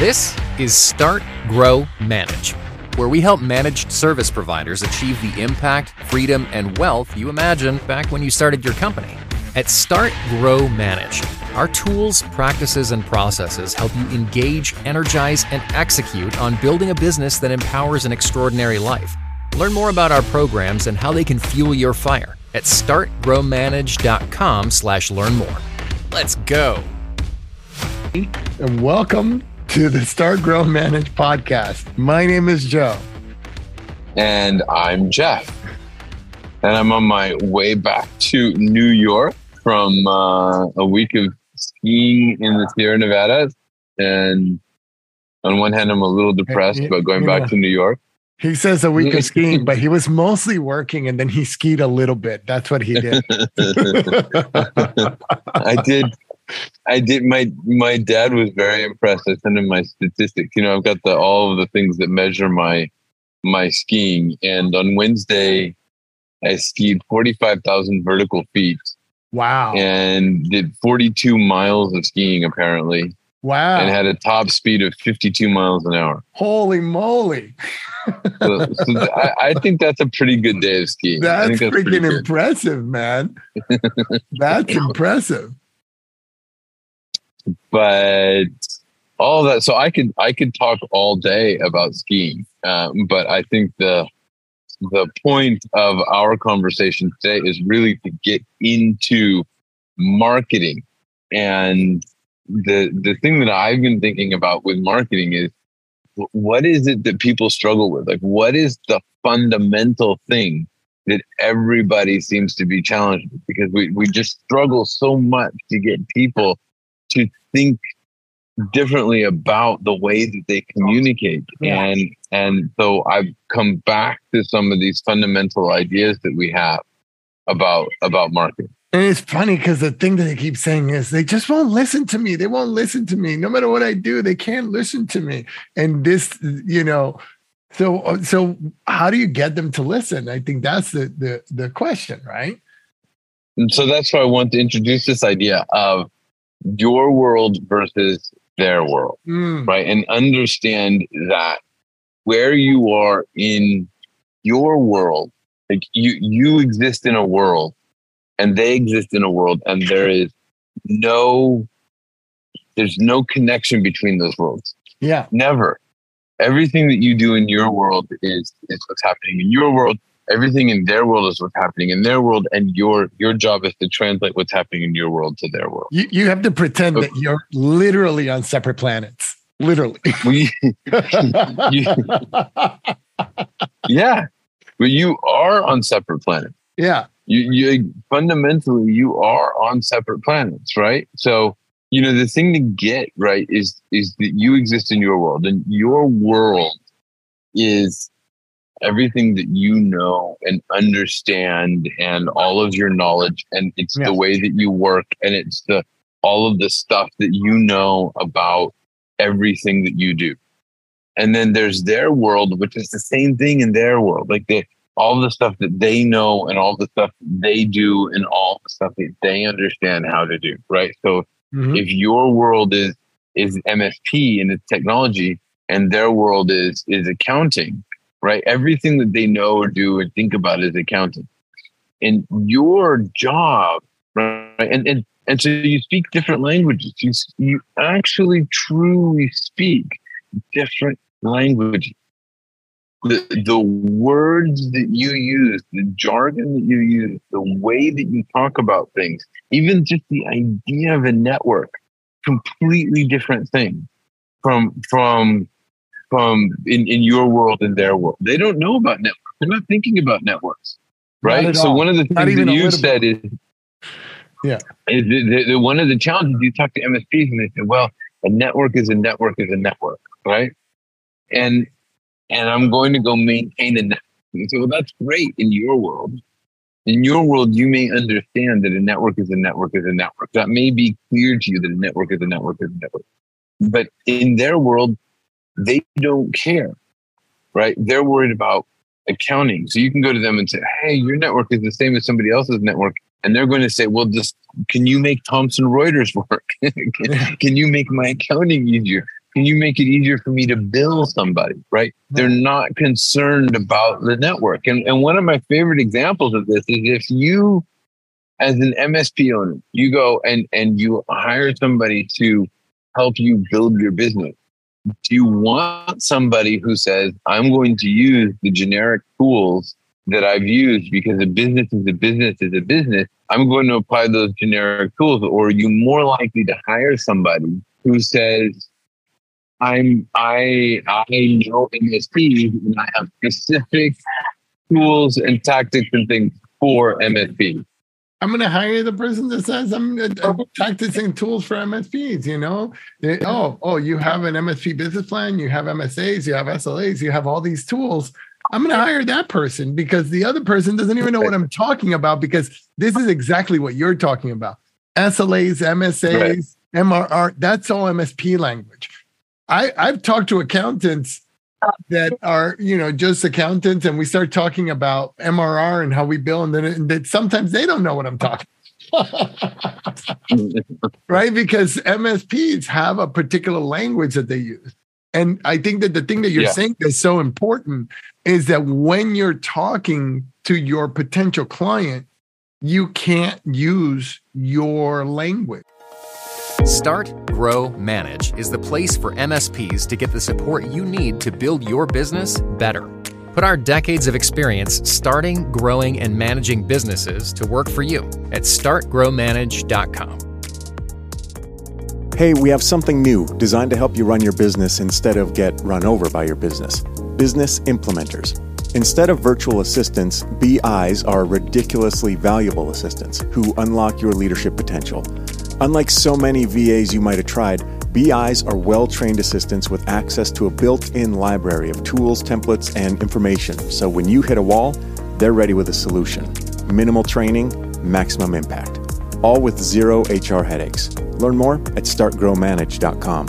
This is Start, Grow, Manage, where we help managed service providers achieve the impact, freedom, and wealth you imagined back when you started your company. At Start, Grow, Manage, our tools, practices, and processes help you engage, energize, and execute on building a business that empowers an extraordinary life. Learn more about our programs and how they can fuel your fire at startgrowmanage.com slash learn more. Let's go. And welcome to the Start Grow Manage podcast. My name is Joe. And I'm Jeff. And I'm on my way back to New York from uh, a week of skiing in the Sierra Nevada. And on one hand, I'm a little depressed about going back to New York. He says a week of skiing, but he was mostly working and then he skied a little bit. That's what he did. I did. I did. My my dad was very impressed. I sent him my statistics. You know, I've got the all of the things that measure my my skiing. And on Wednesday, I skied forty five thousand vertical feet. Wow! And did forty two miles of skiing apparently. Wow! And had a top speed of fifty two miles an hour. Holy moly! so, so I, I, think that's a pretty good day of skiing. That's, that's freaking impressive, man. that's impressive. But all that, so I could I could talk all day about skiing, um, but I think the the point of our conversation today is really to get into marketing and the the thing that I've been thinking about with marketing is what is it that people struggle with? Like, what is the fundamental thing that everybody seems to be challenged with? Because we, we just struggle so much to get people to think differently about the way that they communicate. Yeah. And and so I've come back to some of these fundamental ideas that we have about about marketing. And it's funny because the thing that they keep saying is they just won't listen to me. They won't listen to me. No matter what I do, they can't listen to me. And this, you know, so so how do you get them to listen? I think that's the the the question, right? And so that's why I want to introduce this idea of your world versus their world, mm. right? And understand that where you are in your world, like you you exist in a world and they exist in a world and there is no there's no connection between those worlds yeah never everything that you do in your world is is what's happening in your world everything in their world is what's happening in their world and your your job is to translate what's happening in your world to their world. You, you have to pretend that you're literally on separate planets. Literally. We, you, yeah. But you are on separate planets. Yeah. You, you fundamentally you are on separate planets, right? So you know the thing to get right is is that you exist in your world, and your world is everything that you know and understand, and all of your knowledge, and it's the way that you work, and it's the all of the stuff that you know about everything that you do. And then there's their world, which is the same thing in their world. Like they all the stuff that they know and all the stuff they do and all the stuff that they understand how to do right so mm-hmm. if your world is is MSP and it's technology and their world is is accounting right? Everything that they know or do and think about is accounting. And your job right? And and and so you speak different languages. You you actually truly speak different languages. The, the words that you use, the jargon that you use, the way that you talk about things, even just the idea of a network, completely different thing from from from in, in your world and their world. They don't know about networks. They're not thinking about networks. Right. So all. one of the things that you said is yeah. Is the, the, the, one of the challenges you talk to MSPs and they say, well, a network is a network is a network, right? And and I'm going to go maintain a network. And so, well, that's great in your world. In your world, you may understand that a network is a network is a network. That may be clear to you that a network is a network is a network. But in their world, they don't care, right? They're worried about accounting. So you can go to them and say, hey, your network is the same as somebody else's network. And they're going to say, well, just can you make Thomson Reuters work? can, can you make my accounting easier? can you make it easier for me to bill somebody? Right? They're not concerned about the network. And and one of my favorite examples of this is if you as an MSP owner, you go and and you hire somebody to help you build your business. Do you want somebody who says, I'm going to use the generic tools that I've used because a business is a business is a business? I'm going to apply those generic tools. Or are you more likely to hire somebody who says, I'm I I know MSP and I have specific tools and tactics and things for MSP. I'm going to hire the person that says I'm uh, practicing tools for MSPs. You know, they, oh, oh, you have an MSP business plan, you have MSAs, you have SLAs, you have all these tools. I'm going to hire that person because the other person doesn't even know what I'm talking about because this is exactly what you're talking about. SLAs, MSAs, right. MRR, that's all MSP language. I, I've talked to accountants that are you know just accountants and we start talking about mrr and how we bill and then and that sometimes they don't know what i'm talking right? Because msps have a particular language that they use. And i think that the thing that you're yeah. saying is so important is that when you're talking to your potential client you can't use your language Start, Grow, Manage is the place for MSPs to get the support you need to build your business better. Put our decades of experience starting, growing, and managing businesses to work for you at startgrowmanage.com. Hey, we have something new designed to help you run your business instead of get run over by your business Business Implementers. Instead of virtual assistants, BIs are ridiculously valuable assistants who unlock your leadership potential Unlike so many VAs you might have tried, BIs are well trained assistants with access to a built in library of tools, templates, and information. So when you hit a wall, they're ready with a solution. Minimal training, maximum impact. All with zero HR headaches. Learn more at startgrowmanage.com.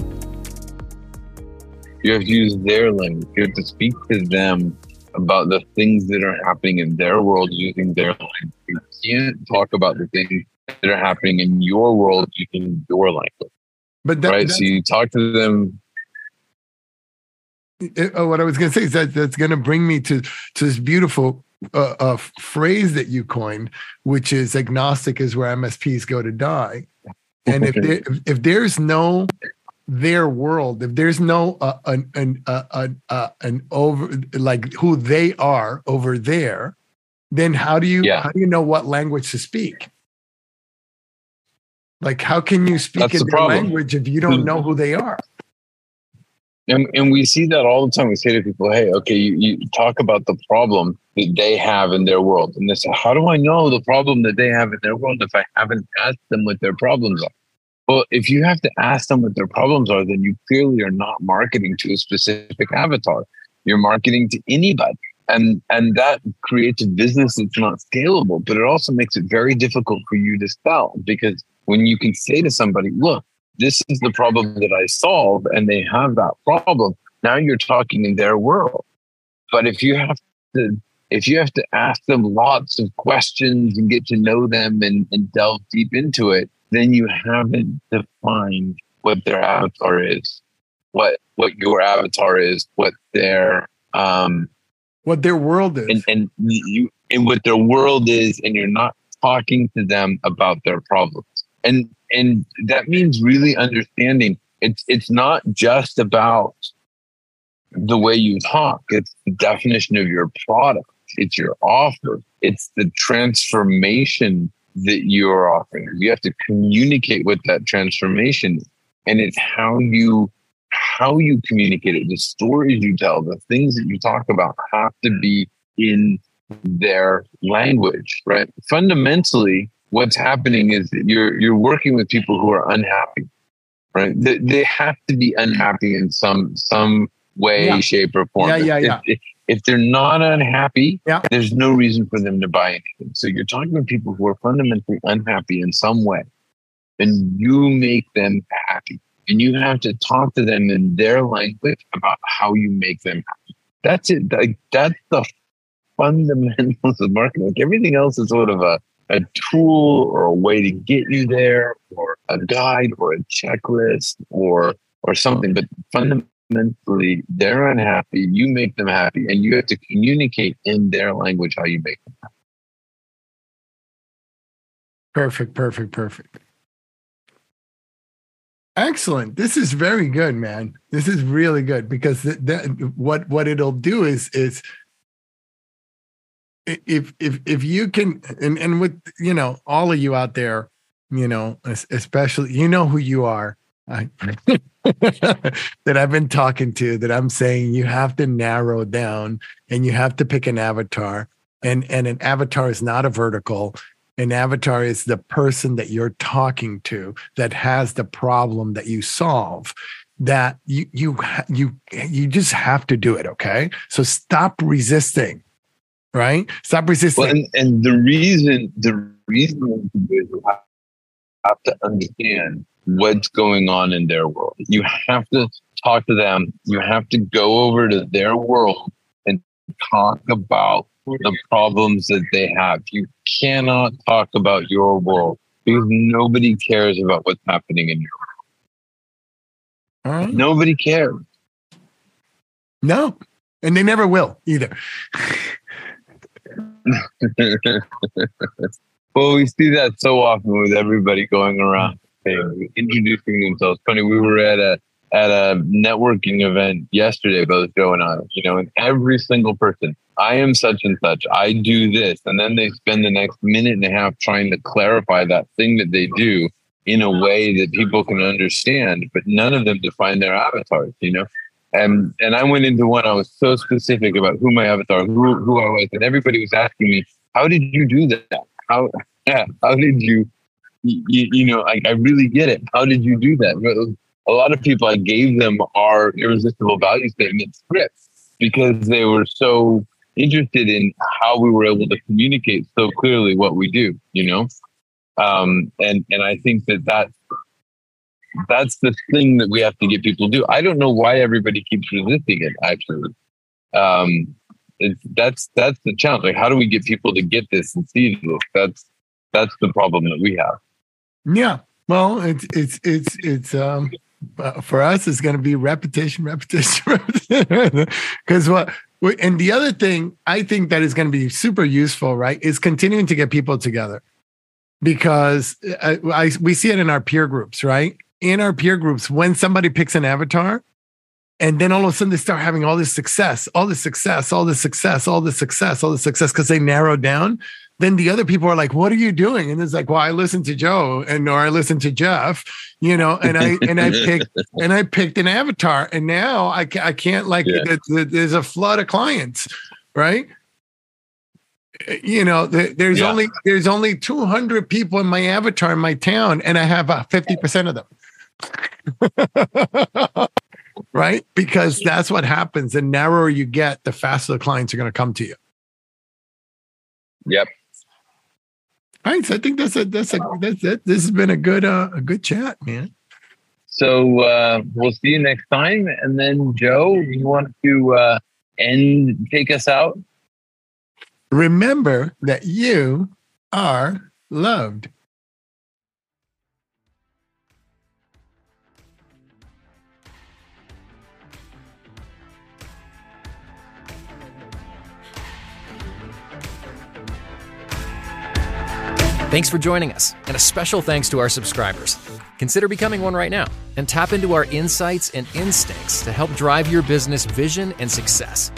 You have to use their language. You have to speak to them about the things that are happening in their world using their language. You can't talk about the things that are happening in your world using your language. But that, right, so you talk to them. It, uh, what I was going to say is that that's going to bring me to to this beautiful uh, uh, phrase that you coined, which is agnostic is where MSPs go to die. And if there, if there's no their world, if there's no uh, an an uh, uh, an over like who they are over there, then how do you yeah. how do you know what language to speak? Like, how can you speak That's in the their language if you don't mm. know who they are? And, and we see that all the time. We say to people, hey, okay, you, you talk about the problem that they have in their world. And they say, how do I know the problem that they have in their world if I haven't asked them what their problems are? Well, if you have to ask them what their problems are, then you clearly are not marketing to a specific avatar. You're marketing to anybody. And, and that creates a business that's not scalable, but it also makes it very difficult for you to sell because when you can say to somebody, look, this is the problem that I solve, and they have that problem, now you're talking in their world. But if you have to, if you have to ask them lots of questions and get to know them and, and delve deep into it, then you haven't defined what their avatar is, what what your avatar is, what their um what their world is, and, and you and what their world is, and you're not talking to them about their problems and and that means really understanding. It's it's not just about the way you talk. It's the definition of your product. It's your offer. It's the transformation that you're offering. You have to communicate with that transformation and it's how you how you communicate it. The stories you tell the things that you talk about have to be in their language right? Fundamentally what's happening is that you're you're working with people who are unhappy, right? They, they have to be unhappy in some some way, yeah. shape, or form. Yeah, yeah, yeah. If, if, if they're not unhappy, yeah. there's no reason for them to buy anything. So you're talking to people who are fundamentally unhappy in some way, and you make them happy. And you have to talk to them in their language about how you make them happy. That's it. Like that's the fundamentals of marketing. Like everything else is sort of a a tool or a way to get you there or a guide or a checklist or or something, but fundamentally they're unhappy. You make them happy, and you have to communicate in their language how you make them happy. Perfect, perfect, perfect. Excellent. This is very good, man. This is really good because th- that, what what it'll do is is if if if you can and and with you know all of you out there, you know, especially you know who you are. I, that I've been talking to that I'm saying you have to narrow down and you have to pick an avatar. And and an avatar is not a vertical. An avatar is the person that you're talking to that has the problem that you solve that you you you you just have to do it okay? So stop resisting right stop resisting well, and, and the reason the reason is you have to understand what's going on in their world you have to talk to them you have to go over to their world and talk about the problems that they have. You cannot talk about your world because nobody cares about what's happening in your world. Right. Nobody cares. No, and they never will either. well, we see that so often with everybody going around introducing themselves. Funny, we were at a at a networking event yesterday, both Joe and I, you know, and every single person, I am such and such, I do this. And then they spend the next minute and a half trying to clarify that thing that they do in a way that people can understand, but none of them define their avatars, you know? And and I went into one, I was so specific about who my avatar, who who I was, and everybody was asking me, How did you do that? How yeah, how did you you, you know, I, I really get it. How did you do that? a lot of people I gave them our irresistible value statement scripts because they were so interested in how we were able to communicate so clearly what we do, you know? Um, and, and I think that that's, that's the thing that we have to get people to do. I don't know why everybody keeps resisting it actually. Um, that's, that's the challenge. Like, how do we get people to get this and see this? That's, that's the problem that we have. Yeah. Well, it's, it's, it's, it's, um, uh, for us, it's going to be repetition, repetition, Because what, and the other thing I think that is going to be super useful, right, is continuing to get people together. Because I, uh, I, we see it in our peer groups, right? In our peer groups, when somebody picks an avatar, and then all of a sudden they start having all this success, all this success, all this success, all this success, all this success, because they narrow down then the other people are like, "What are you doing?" And it's like, "Well, I listened to Joe, and or I listened to Jeff, you know, and I and I picked and I picked an avatar, and now I can't, I can't like yeah. there's a flood of clients, right? You know, there's yeah. only there's only 200 people in my avatar in my town, and I have uh, 50 percent of them. right? Because that's what happens. The narrower you get, the faster the clients are going to come to you. Yep. All right, so I think that's a that's a that's it. This has been a good uh, a good chat, man. So uh, we'll see you next time. And then Joe, you want to uh, end take us out? Remember that you are loved. Thanks for joining us, and a special thanks to our subscribers. Consider becoming one right now and tap into our insights and instincts to help drive your business vision and success.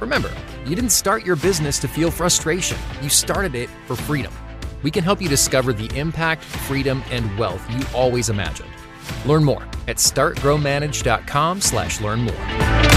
Remember, you didn't start your business to feel frustration, you started it for freedom. We can help you discover the impact, freedom, and wealth you always imagined. Learn more at startgrowmanage.com slash learn more.